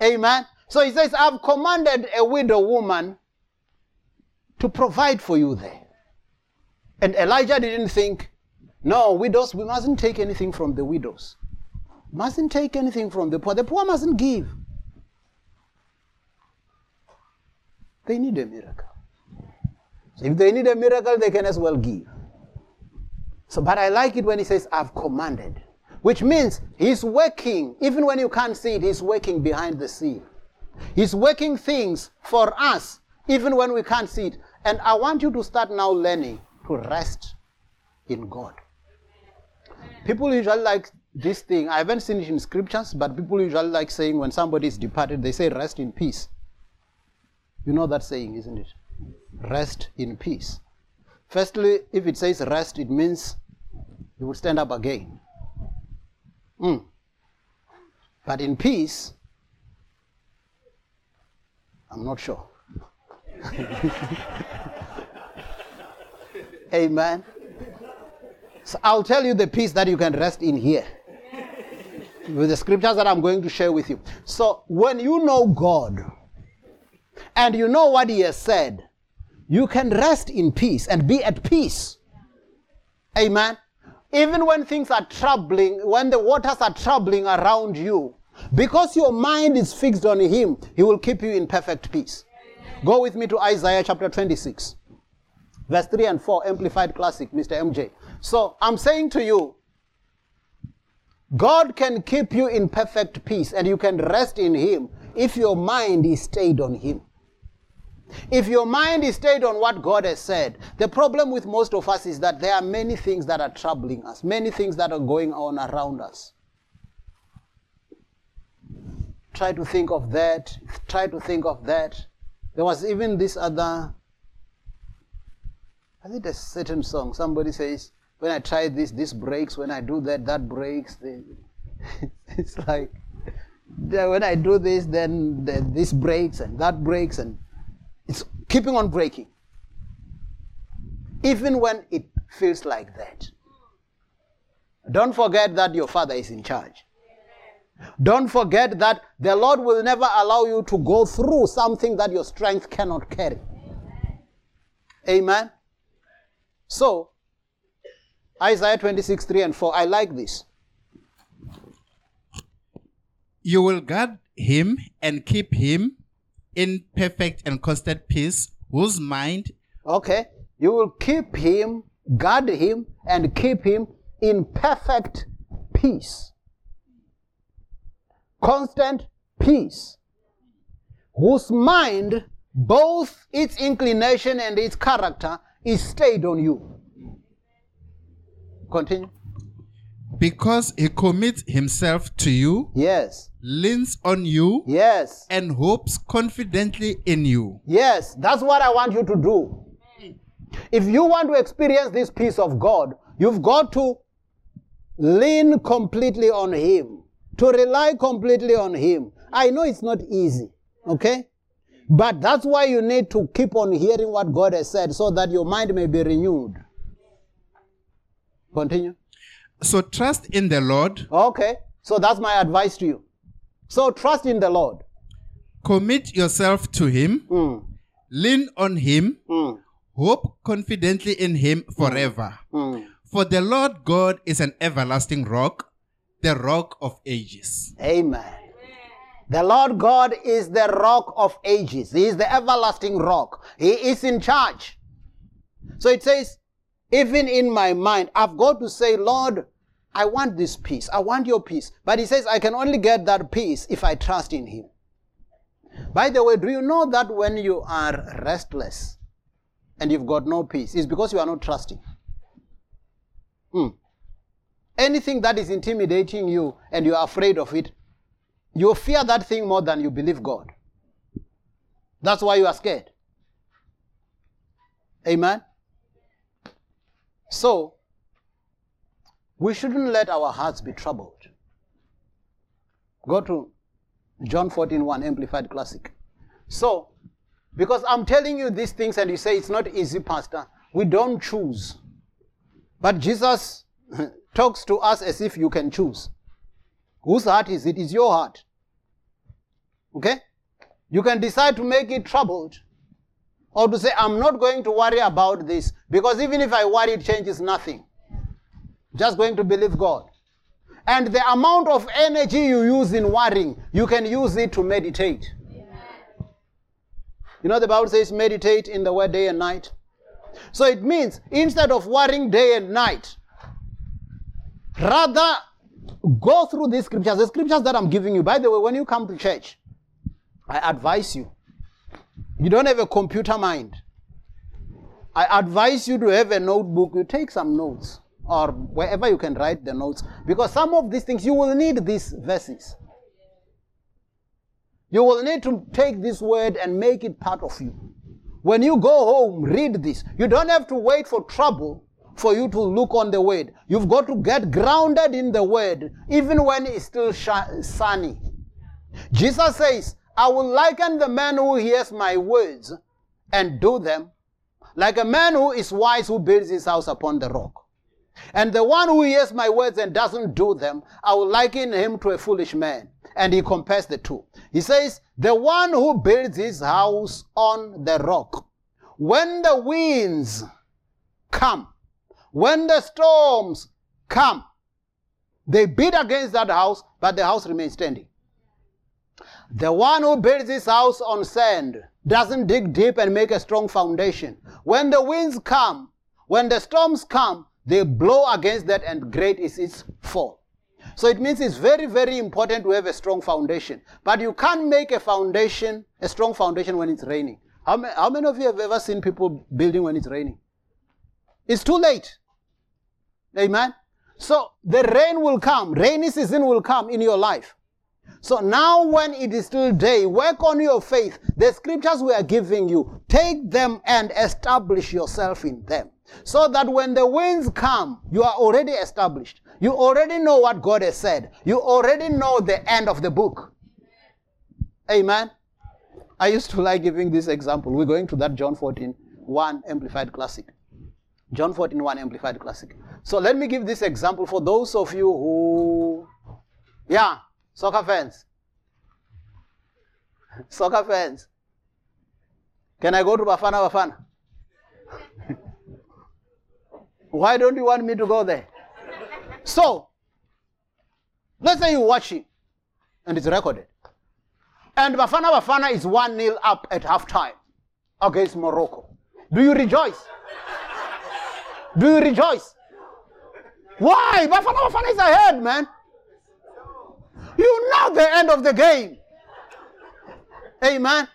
Amen. So he says, I've commanded a widow woman to provide for you there. And Elijah didn't think, no, widows, we mustn't take anything from the widows. Mustn't take anything from the poor. The poor mustn't give. They need a miracle. So if they need a miracle, they can as well give. So, but I like it when he says, I've commanded which means he's working, even when you can't see it, he's working behind the scene. He's working things for us even when we can't see it. And I want you to start now learning to rest in God. People usually like this thing. I haven't seen it in scriptures, but people usually like saying when somebody is departed, they say, Rest in peace. You know that saying, isn't it? Rest in peace. Firstly, if it says rest, it means you will stand up again. Mm. But in peace, I'm not sure. [laughs] Amen. So I'll tell you the peace that you can rest in here with the scriptures that I'm going to share with you. So when you know God and you know what He has said, you can rest in peace and be at peace. Amen. Even when things are troubling, when the waters are troubling around you, because your mind is fixed on Him, He will keep you in perfect peace. Go with me to Isaiah chapter 26, verse 3 and 4, Amplified Classic, Mr. MJ. So I'm saying to you, God can keep you in perfect peace and you can rest in Him if your mind is stayed on Him. If your mind is stayed on what God has said, the problem with most of us is that there are many things that are troubling us, many things that are going on around us. Try to think of that, try to think of that. There was even this other, I think a certain song, somebody says, when I try this, this breaks. When I do that, that breaks. [laughs] it's like when I do this, then this breaks and that breaks, and it's keeping on breaking. Even when it feels like that. Don't forget that your father is in charge. Don't forget that the Lord will never allow you to go through something that your strength cannot carry. Amen. So, Isaiah 26, 3 and 4. I like this. You will guard him and keep him in perfect and constant peace, whose mind. Okay. You will keep him, guard him, and keep him in perfect peace. Constant peace. Whose mind, both its inclination and its character, is stayed on you. Continue. Because he commits himself to you. Yes. Leans on you. Yes. And hopes confidently in you. Yes. That's what I want you to do. If you want to experience this peace of God, you've got to lean completely on Him, to rely completely on Him. I know it's not easy, okay? But that's why you need to keep on hearing what God has said so that your mind may be renewed. Continue. So trust in the Lord. Okay. So that's my advice to you. So trust in the Lord. Commit yourself to Him. Mm. Lean on Him. Mm. Hope confidently in Him forever. Mm. For the Lord God is an everlasting rock, the rock of ages. Amen. The Lord God is the rock of ages. He is the everlasting rock. He is in charge. So it says, even in my mind, I've got to say, Lord, I want this peace. I want your peace. But he says, I can only get that peace if I trust in him. By the way, do you know that when you are restless and you've got no peace, it's because you are not trusting? Hmm. Anything that is intimidating you and you are afraid of it, you fear that thing more than you believe God. That's why you are scared. Amen. So, we shouldn't let our hearts be troubled. Go to John 14 1, Amplified Classic. So, because I'm telling you these things and you say it's not easy, Pastor, we don't choose. But Jesus [laughs] talks to us as if you can choose. Whose heart is it? it? Is your heart. Okay? You can decide to make it troubled or to say, I'm not going to worry about this because even if I worry, it changes nothing. Just going to believe God. And the amount of energy you use in worrying, you can use it to meditate. You know, the Bible says, meditate in the word day and night. So it means instead of worrying day and night, rather go through these scriptures. The scriptures that I'm giving you, by the way, when you come to church, I advise you. You don't have a computer mind. I advise you to have a notebook. You take some notes or wherever you can write the notes because some of these things you will need these verses. You will need to take this word and make it part of you. When you go home, read this. You don't have to wait for trouble for you to look on the word. You've got to get grounded in the word, even when it's still sunny. Jesus says, I will liken the man who hears my words and do them, like a man who is wise who builds his house upon the rock. And the one who hears my words and doesn't do them, I will liken him to a foolish man. And he compares the two. He says, The one who builds his house on the rock, when the winds come, when the storms come, they beat against that house, but the house remains standing. The one who builds his house on sand doesn't dig deep and make a strong foundation. When the winds come, when the storms come, they blow against that and great is its fall. So it means it's very, very important to have a strong foundation. But you can't make a foundation, a strong foundation when it's raining. How, ma- how many of you have ever seen people building when it's raining? It's too late. Amen. So the rain will come, rainy season will come in your life. So now, when it is still day, work on your faith. The scriptures we are giving you, take them and establish yourself in them. So that when the winds come, you are already established. You already know what God has said. You already know the end of the book. Amen. I used to like giving this example. We're going to that John 14, 1 Amplified Classic. John 14, 1 Amplified Classic. So let me give this example for those of you who, yeah, soccer fans. Soccer fans. Can I go to Bafana Bafana? Why don't you want me to go there? So, let's say you watch it and it's recorded. And Bafana Bafana is 1 0 up at halftime against Morocco. Do you rejoice? Do you rejoice? Why? Bafana Bafana is ahead, man. You know the end of the game. Amen.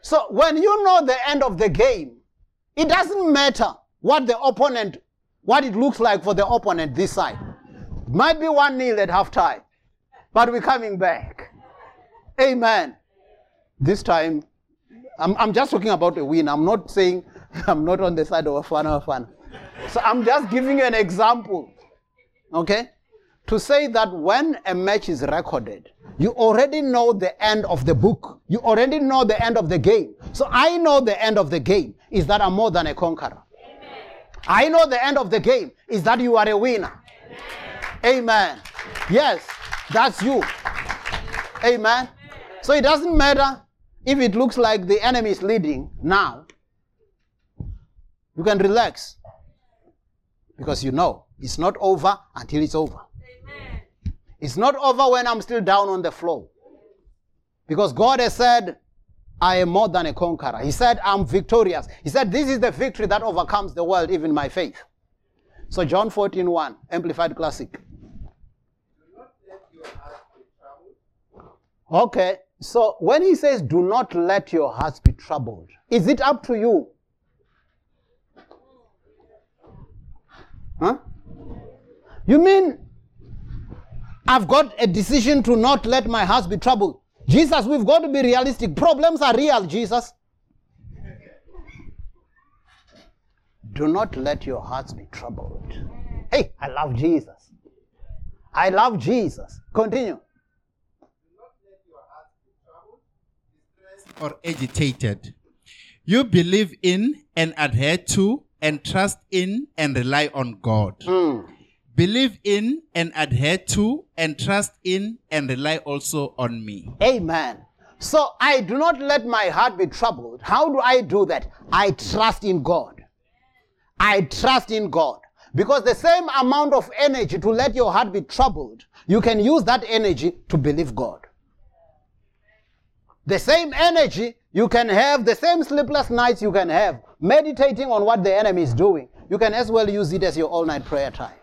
So when you know the end of the game, it doesn't matter what the opponent, what it looks like for the opponent this side. Might be 1 0 at halftime, but we're coming back. Amen. This time, I'm, I'm just talking about a win. I'm not saying [laughs] I'm not on the side of a fan. So I'm just giving you an example. Okay? To say that when a match is recorded, you already know the end of the book. You already know the end of the game. So I know the end of the game is that I'm more than a conqueror. I know the end of the game is that you are a winner. Amen. Yes, that's you. Amen. So it doesn't matter if it looks like the enemy is leading now. You can relax because you know it's not over until it's over. Amen. It's not over when I'm still down on the floor. Because God has said, I am more than a conqueror. He said, I'm victorious. He said, This is the victory that overcomes the world, even my faith. So, John 14 1, Amplified Classic. Okay, so when he says, Do not let your hearts be troubled, is it up to you? Huh? You mean I've got a decision to not let my heart be troubled? Jesus, we've got to be realistic. Problems are real, Jesus. Do not let your hearts be troubled. Hey, I love Jesus. I love Jesus. Continue. Do not let your hearts be troubled, distressed, or agitated. You believe in and adhere to and trust in and rely on God. Hmm. Believe in and adhere to and trust in and rely also on me. Amen. So I do not let my heart be troubled. How do I do that? I trust in God. I trust in God. Because the same amount of energy to let your heart be troubled, you can use that energy to believe God. The same energy you can have, the same sleepless nights you can have, meditating on what the enemy is doing. You can as well use it as your all night prayer time.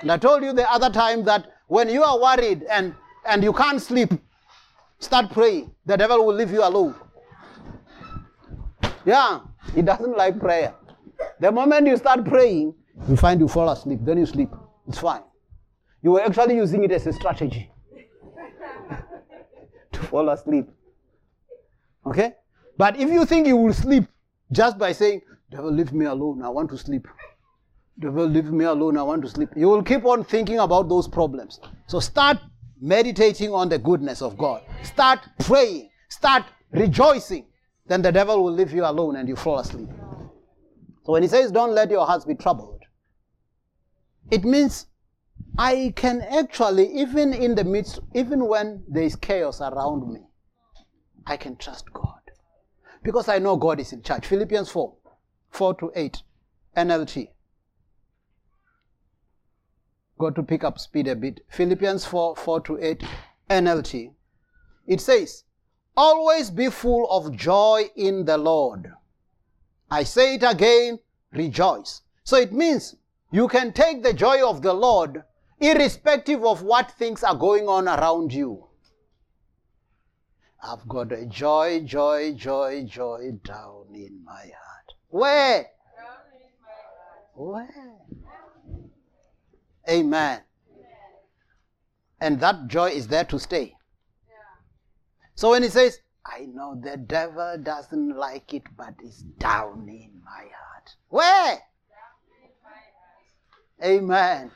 And I told you the other time that when you are worried and, and you can't sleep, Start praying. The devil will leave you alone. Yeah, he doesn't like prayer. The moment you start praying, you find you fall asleep. Then you sleep. It's fine. You were actually using it as a strategy [laughs] to fall asleep. Okay? But if you think you will sleep just by saying, Devil, leave me alone, I want to sleep. The devil, leave me alone, I want to sleep. You will keep on thinking about those problems. So start meditating on the goodness of God. Start praying. Start rejoicing. Then the devil will leave you alone and you fall asleep. So when he says, Don't let your hearts be troubled, it means I can actually, even in the midst, even when there is chaos around me, I can trust God. Because I know God is in charge. Philippians 4 4 to 8, NLT. Got to pick up speed a bit. Philippians 4 4 to 8, NLT. It says, Always be full of joy in the Lord. I say it again, rejoice. So it means you can take the joy of the Lord irrespective of what things are going on around you. I've got a joy, joy, joy, joy down in my heart. Where? Where? Amen. And that joy is there to stay. So when he says, I know the devil doesn't like it, but it's down in my heart. Where? Amen.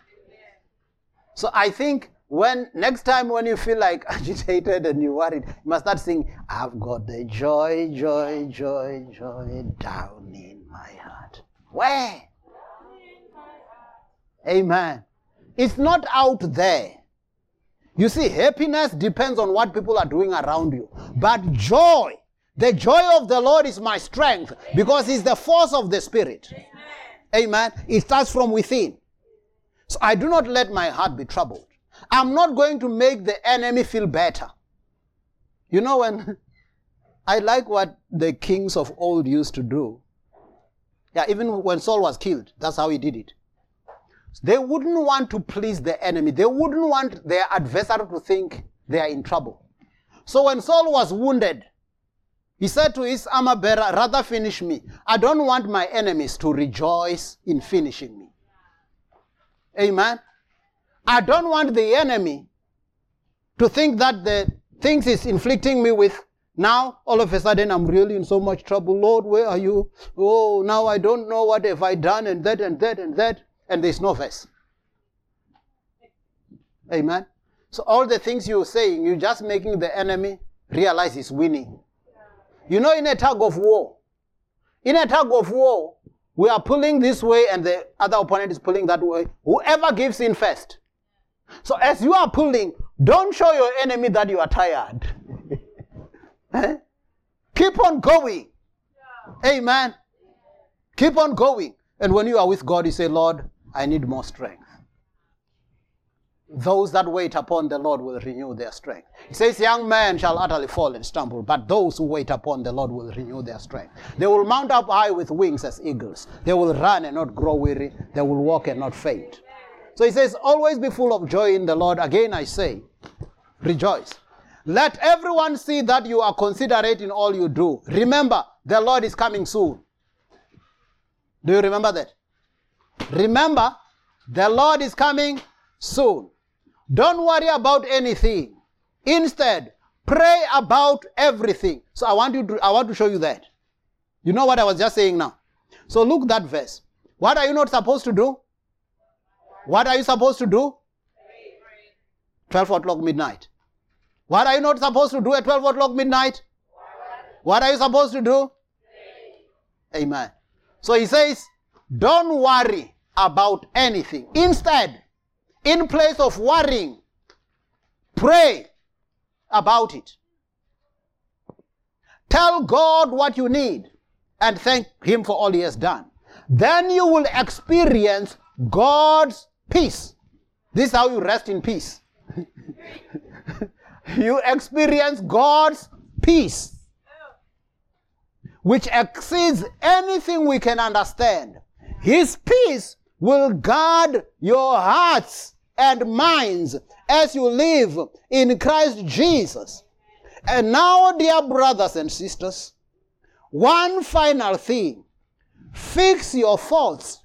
So I think when next time when you feel like [laughs] agitated and you worried, you must start singing, I've got the joy, joy, joy, joy down in my heart. Where? Amen. It's not out there. You see, happiness depends on what people are doing around you. But joy, the joy of the Lord is my strength because it's the force of the Spirit. Amen. It starts from within. So I do not let my heart be troubled. I'm not going to make the enemy feel better. You know, when [laughs] I like what the kings of old used to do. Yeah, even when Saul was killed, that's how he did it. They wouldn't want to please the enemy. They wouldn't want their adversary to think they are in trouble. So when Saul was wounded, he said to his armor bearer, Rather finish me. I don't want my enemies to rejoice in finishing me. Amen. I don't want the enemy to think that the things he's inflicting me with now all of a sudden i'm really in so much trouble lord where are you oh now i don't know what have i done and that and that and that and there's no verse amen so all the things you're saying you're just making the enemy realize he's winning you know in a tug of war in a tug of war we are pulling this way and the other opponent is pulling that way whoever gives in first so as you are pulling don't show your enemy that you are tired [laughs] Eh? Keep on going. Amen. Keep on going. And when you are with God, you say, Lord, I need more strength. Those that wait upon the Lord will renew their strength. He says, Young men shall utterly fall and stumble, but those who wait upon the Lord will renew their strength. They will mount up high with wings as eagles. They will run and not grow weary. They will walk and not faint. So he says, Always be full of joy in the Lord. Again, I say, rejoice. Let everyone see that you are considerate in all you do. Remember, the Lord is coming soon. Do you remember that? Remember, the Lord is coming soon. Don't worry about anything. Instead, pray about everything. So I want you to I want to show you that. You know what I was just saying now. So look that verse. What are you not supposed to do? What are you supposed to do? 12 o'clock midnight. What are you not supposed to do at 12 o'clock midnight? What are you supposed to do? Amen. So he says, don't worry about anything. Instead, in place of worrying, pray about it. Tell God what you need and thank Him for all He has done. Then you will experience God's peace. This is how you rest in peace. [laughs] you experience God's peace, which exceeds anything we can understand. His peace will guard your hearts and minds as you live in Christ Jesus. And now, dear brothers and sisters, one final thing fix your thoughts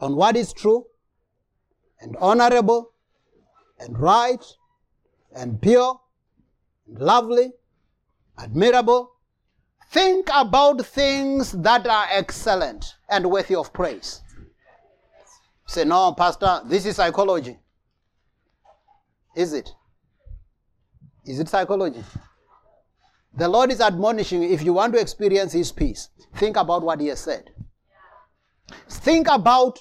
on what is true and honorable and right and pure and lovely, admirable. Think about things that are excellent and worthy of praise. Say, no, Pastor, this is psychology. Is it? Is it psychology? The Lord is admonishing you if you want to experience His peace, think about what He has said. Think about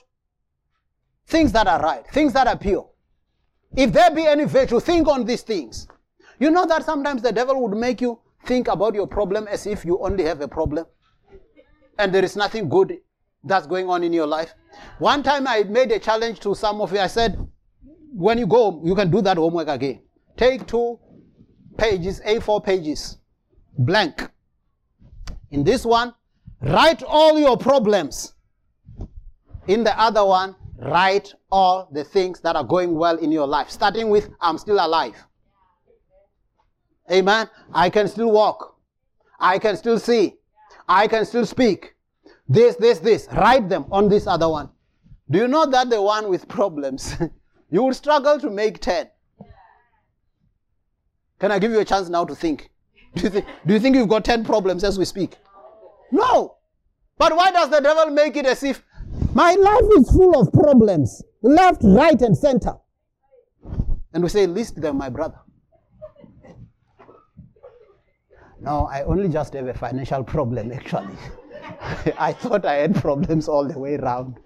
things that are right, things that are pure. If there be any virtue, think on these things. You know that sometimes the devil would make you think about your problem as if you only have a problem and there is nothing good that's going on in your life. One time I made a challenge to some of you. I said, when you go, you can do that homework again. Take two pages, A4 pages, blank. In this one, write all your problems. In the other one, write all the things that are going well in your life, starting with I'm still alive. Amen. I can still walk. I can still see. I can still speak. This, this, this. Write them on this other one. Do you know that the one with problems, [laughs] you will struggle to make 10. Can I give you a chance now to think? Do you think, do you think you've got 10 problems as we speak? No. But why does the devil make it as if my life is full of problems, left, right, and center? And we say, list them, my brother. No, I only just have a financial problem, actually. [laughs] I thought I had problems all the way around.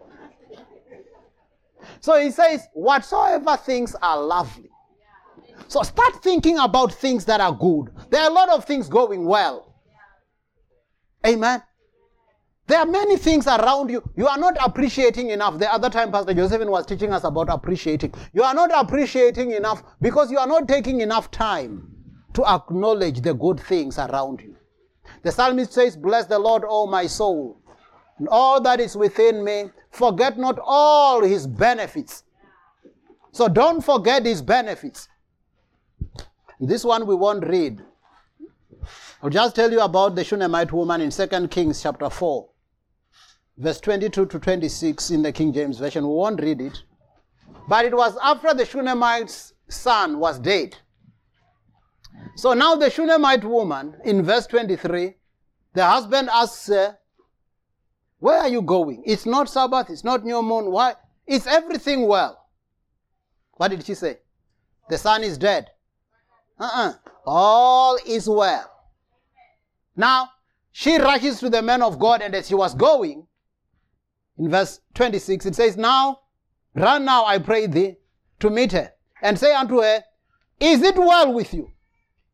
So he says, whatsoever things are lovely. So start thinking about things that are good. There are a lot of things going well. Amen. There are many things around you. You are not appreciating enough. The other time, Pastor Josephine was teaching us about appreciating. You are not appreciating enough because you are not taking enough time to acknowledge the good things around you. The psalmist says, Bless the Lord, O my soul, and all that is within me. Forget not all his benefits. So don't forget his benefits. This one we won't read. I'll just tell you about the Shunammite woman in 2 Kings chapter 4, verse 22 to 26 in the King James Version. We won't read it. But it was after the Shunammite's son was dead. So now the Shunammite woman in verse 23, the husband asks her, Where are you going? It's not Sabbath, it's not new moon. Why? Is everything well? What did she say? The son is dead. Uh-uh. All is well. Now, she rushes to the man of God, and as she was going, in verse 26, it says, Now, run now, I pray thee, to meet her, and say unto her, Is it well with you?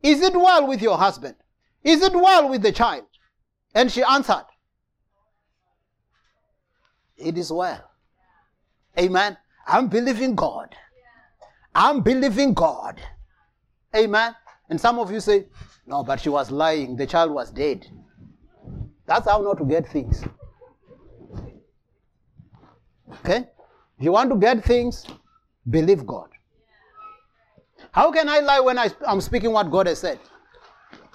Is it well with your husband? Is it well with the child? And she answered, It is well. Amen. I'm believing God. I'm believing God. Amen. And some of you say, No, but she was lying. The child was dead. That's how not to get things. Okay? If you want to get things, believe God. How can I lie when I, am speaking what God has said?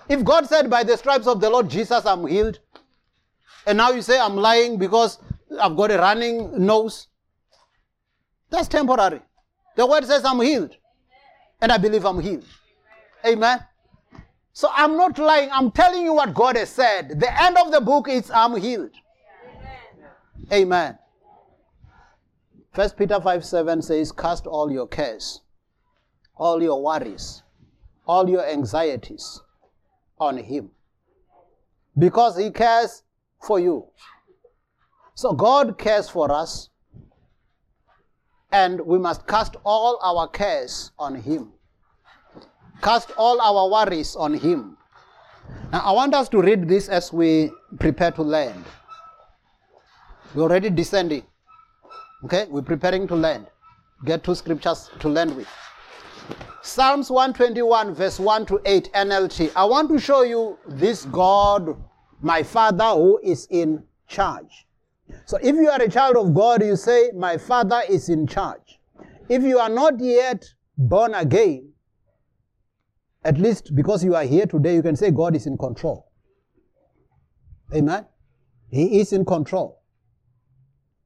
If God said, By the stripes of the Lord Jesus, I'm healed, and now you say I'm lying because I've got a running nose, that's temporary. The word says I'm healed, and I believe I'm healed. Amen. So I'm not lying. I'm telling you what God has said. The end of the book is I'm healed. Amen. Amen. First Peter 5 7 says, Cast all your cares, all your worries, all your anxieties on Him. Because He cares for you. So God cares for us, and we must cast all our cares on Him. Cast all our worries on Him. Now, I want us to read this as we prepare to land. We're already descending. Okay, we're preparing to land. Get two scriptures to land with. Psalms 121, verse 1 to 8, NLT. I want to show you this God, my Father, who is in charge. So if you are a child of God, you say, My Father is in charge. If you are not yet born again, At least because you are here today, you can say God is in control. Amen. He is in control.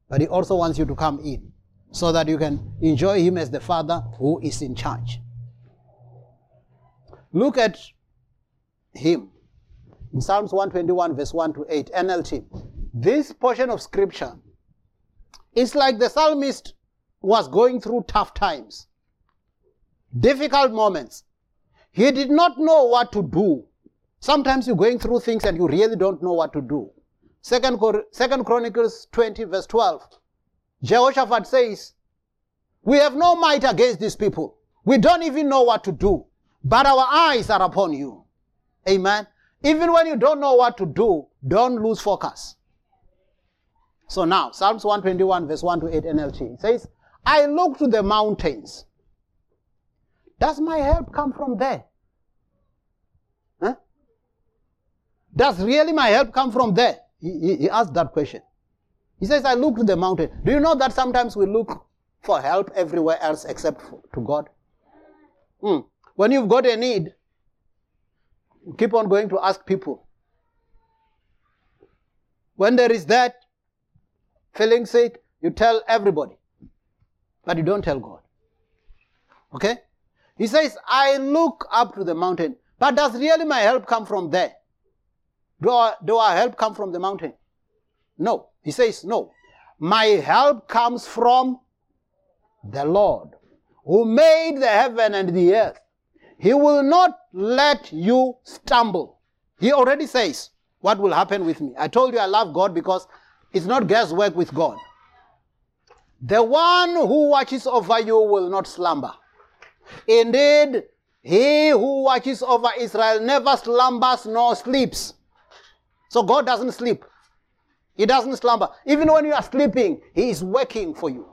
But He also wants you to come in so that you can enjoy Him as the Father who is in charge. Look at Him in Psalms 121, verse 1 to 8, NLT. This portion of scripture is like the psalmist was going through tough times, difficult moments. He did not know what to do. Sometimes you're going through things and you really don't know what to do. Second, Second Chronicles 20, verse 12. Jehoshaphat says, We have no might against these people. We don't even know what to do, but our eyes are upon you. Amen. Even when you don't know what to do, don't lose focus. So now, Psalms 121, verse 1 to 8 NLT says, I look to the mountains. Does my help come from there? Huh? Does really my help come from there? He, he asked that question. He says, I look to the mountain. Do you know that sometimes we look for help everywhere else except to God? Hmm. When you've got a need, keep on going to ask people. When there is that, feeling sick, you tell everybody, but you don't tell God. Okay? He says, I look up to the mountain, but does really my help come from there? Do, I, do our help come from the mountain? No. He says, no. My help comes from the Lord who made the heaven and the earth. He will not let you stumble. He already says what will happen with me. I told you I love God because it's not guesswork with God. The one who watches over you will not slumber. Indeed, he who watches over Israel never slumbers nor sleeps. So God doesn't sleep. He doesn't slumber. Even when you are sleeping, He is working for you.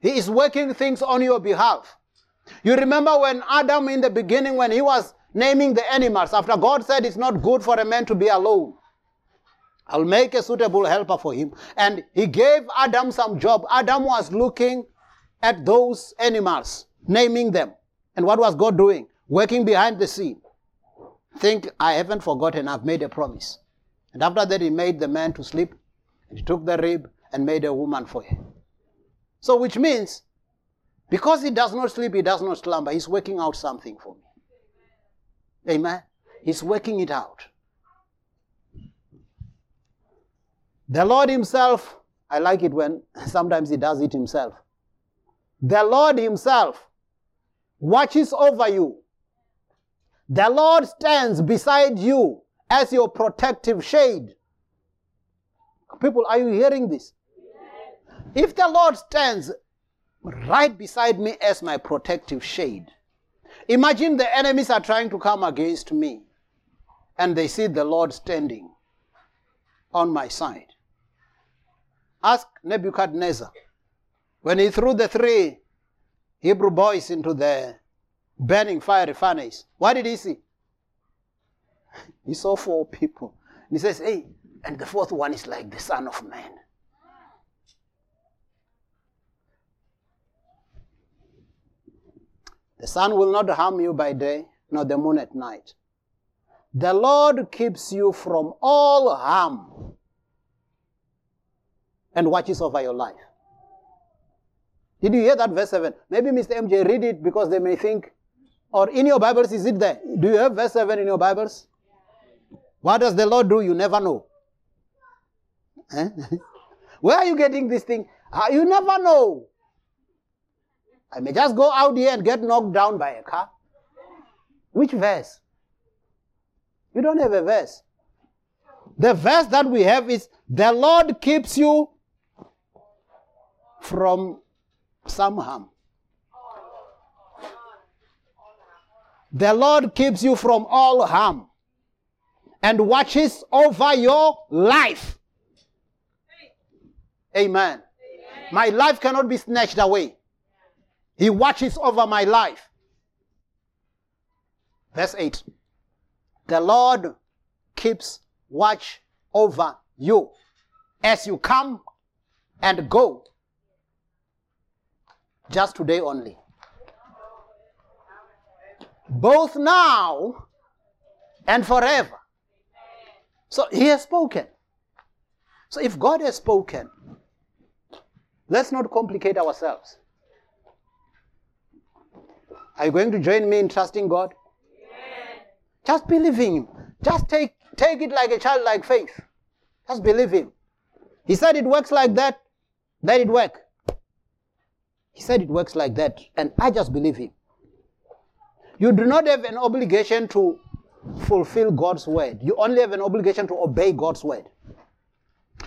He is working things on your behalf. You remember when Adam in the beginning, when he was naming the animals, after God said it's not good for a man to be alone. I'll make a suitable helper for him. And he gave Adam some job. Adam was looking at those animals, naming them. And what was God doing? Working behind the scene. Think, I haven't forgotten, I've made a promise. And after that, he made the man to sleep. And he took the rib and made a woman for him. So, which means because he does not sleep, he does not slumber. He's working out something for me. Amen. He's working it out. The Lord Himself, I like it when [laughs] sometimes He does it Himself. The Lord Himself watches over you. The Lord stands beside you as your protective shade. People, are you hearing this? If the Lord stands right beside me as my protective shade. Imagine the enemies are trying to come against me, and they see the Lord standing on my side. Ask Nebuchadnezzar when he threw the three Hebrew boys into the burning fiery furnace. What did he see? He saw four people. And he says, Hey, and the fourth one is like the Son of Man. The sun will not harm you by day, nor the moon at night. The Lord keeps you from all harm and watches over your life. Did you hear that verse 7? Maybe Mr. MJ read it because they may think, or in your Bibles, is it there? Do you have verse 7 in your Bibles? What does the Lord do? You never know. Eh? [laughs] Where are you getting this thing? Uh, you never know. I may just go out here and get knocked down by a car. Which verse? You don't have a verse. The verse that we have is the Lord keeps you from some harm. The Lord keeps you from all harm and watches over your life. Amen. Amen. My life cannot be snatched away. He watches over my life. Verse 8 The Lord keeps watch over you as you come and go. Just today only. both now and forever. So he has spoken. So if God has spoken, let's not complicate ourselves. Are you going to join me in trusting God? Just believe Him. Just take, take it like a childlike faith. Just believe Him. He said it works like that, let it work. He said it works like that, and I just believe Him. You do not have an obligation to fulfill God's word. You only have an obligation to obey God's word.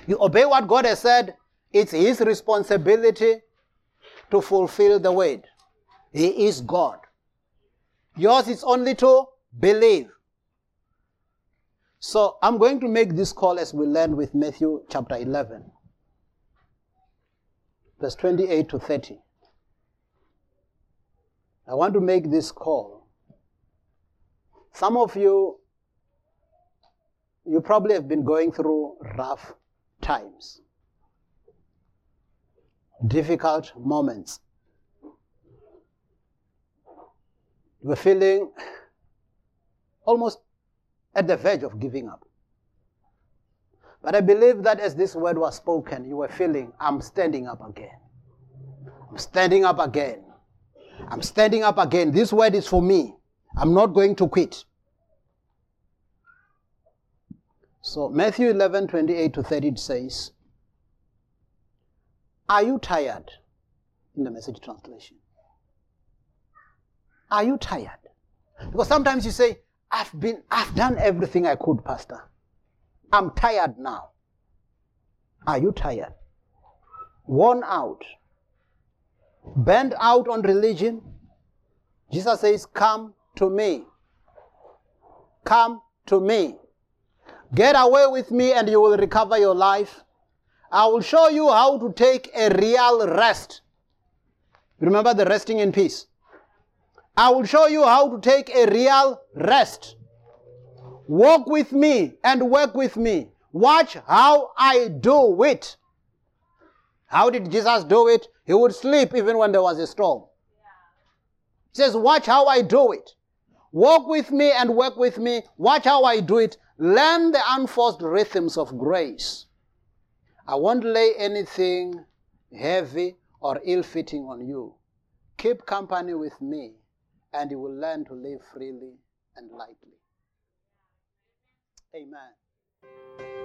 You obey what God has said, it's His responsibility to fulfill the word. He is God. Yours is only to believe. So I'm going to make this call as we learn with Matthew chapter 11, verse 28 to 30. I want to make this call. Some of you, you probably have been going through rough times, difficult moments. You were feeling almost at the verge of giving up. But I believe that as this word was spoken, you were feeling, I'm standing up again. I'm standing up again. I'm standing up again. This word is for me. I'm not going to quit. So Matthew 11, 28 to 30 says, Are you tired? In the message translation. Are you tired? Because sometimes you say, I've been, I've done everything I could, Pastor. I'm tired now. Are you tired? Worn out? Bent out on religion? Jesus says, Come to me. Come to me. Get away with me and you will recover your life. I will show you how to take a real rest. Remember the resting in peace. I will show you how to take a real rest. Walk with me and work with me. Watch how I do it. How did Jesus do it? He would sleep even when there was a storm. He says, Watch how I do it. Walk with me and work with me. Watch how I do it. Learn the unforced rhythms of grace. I won't lay anything heavy or ill fitting on you. Keep company with me, and you will learn to live freely and lightly. Amen.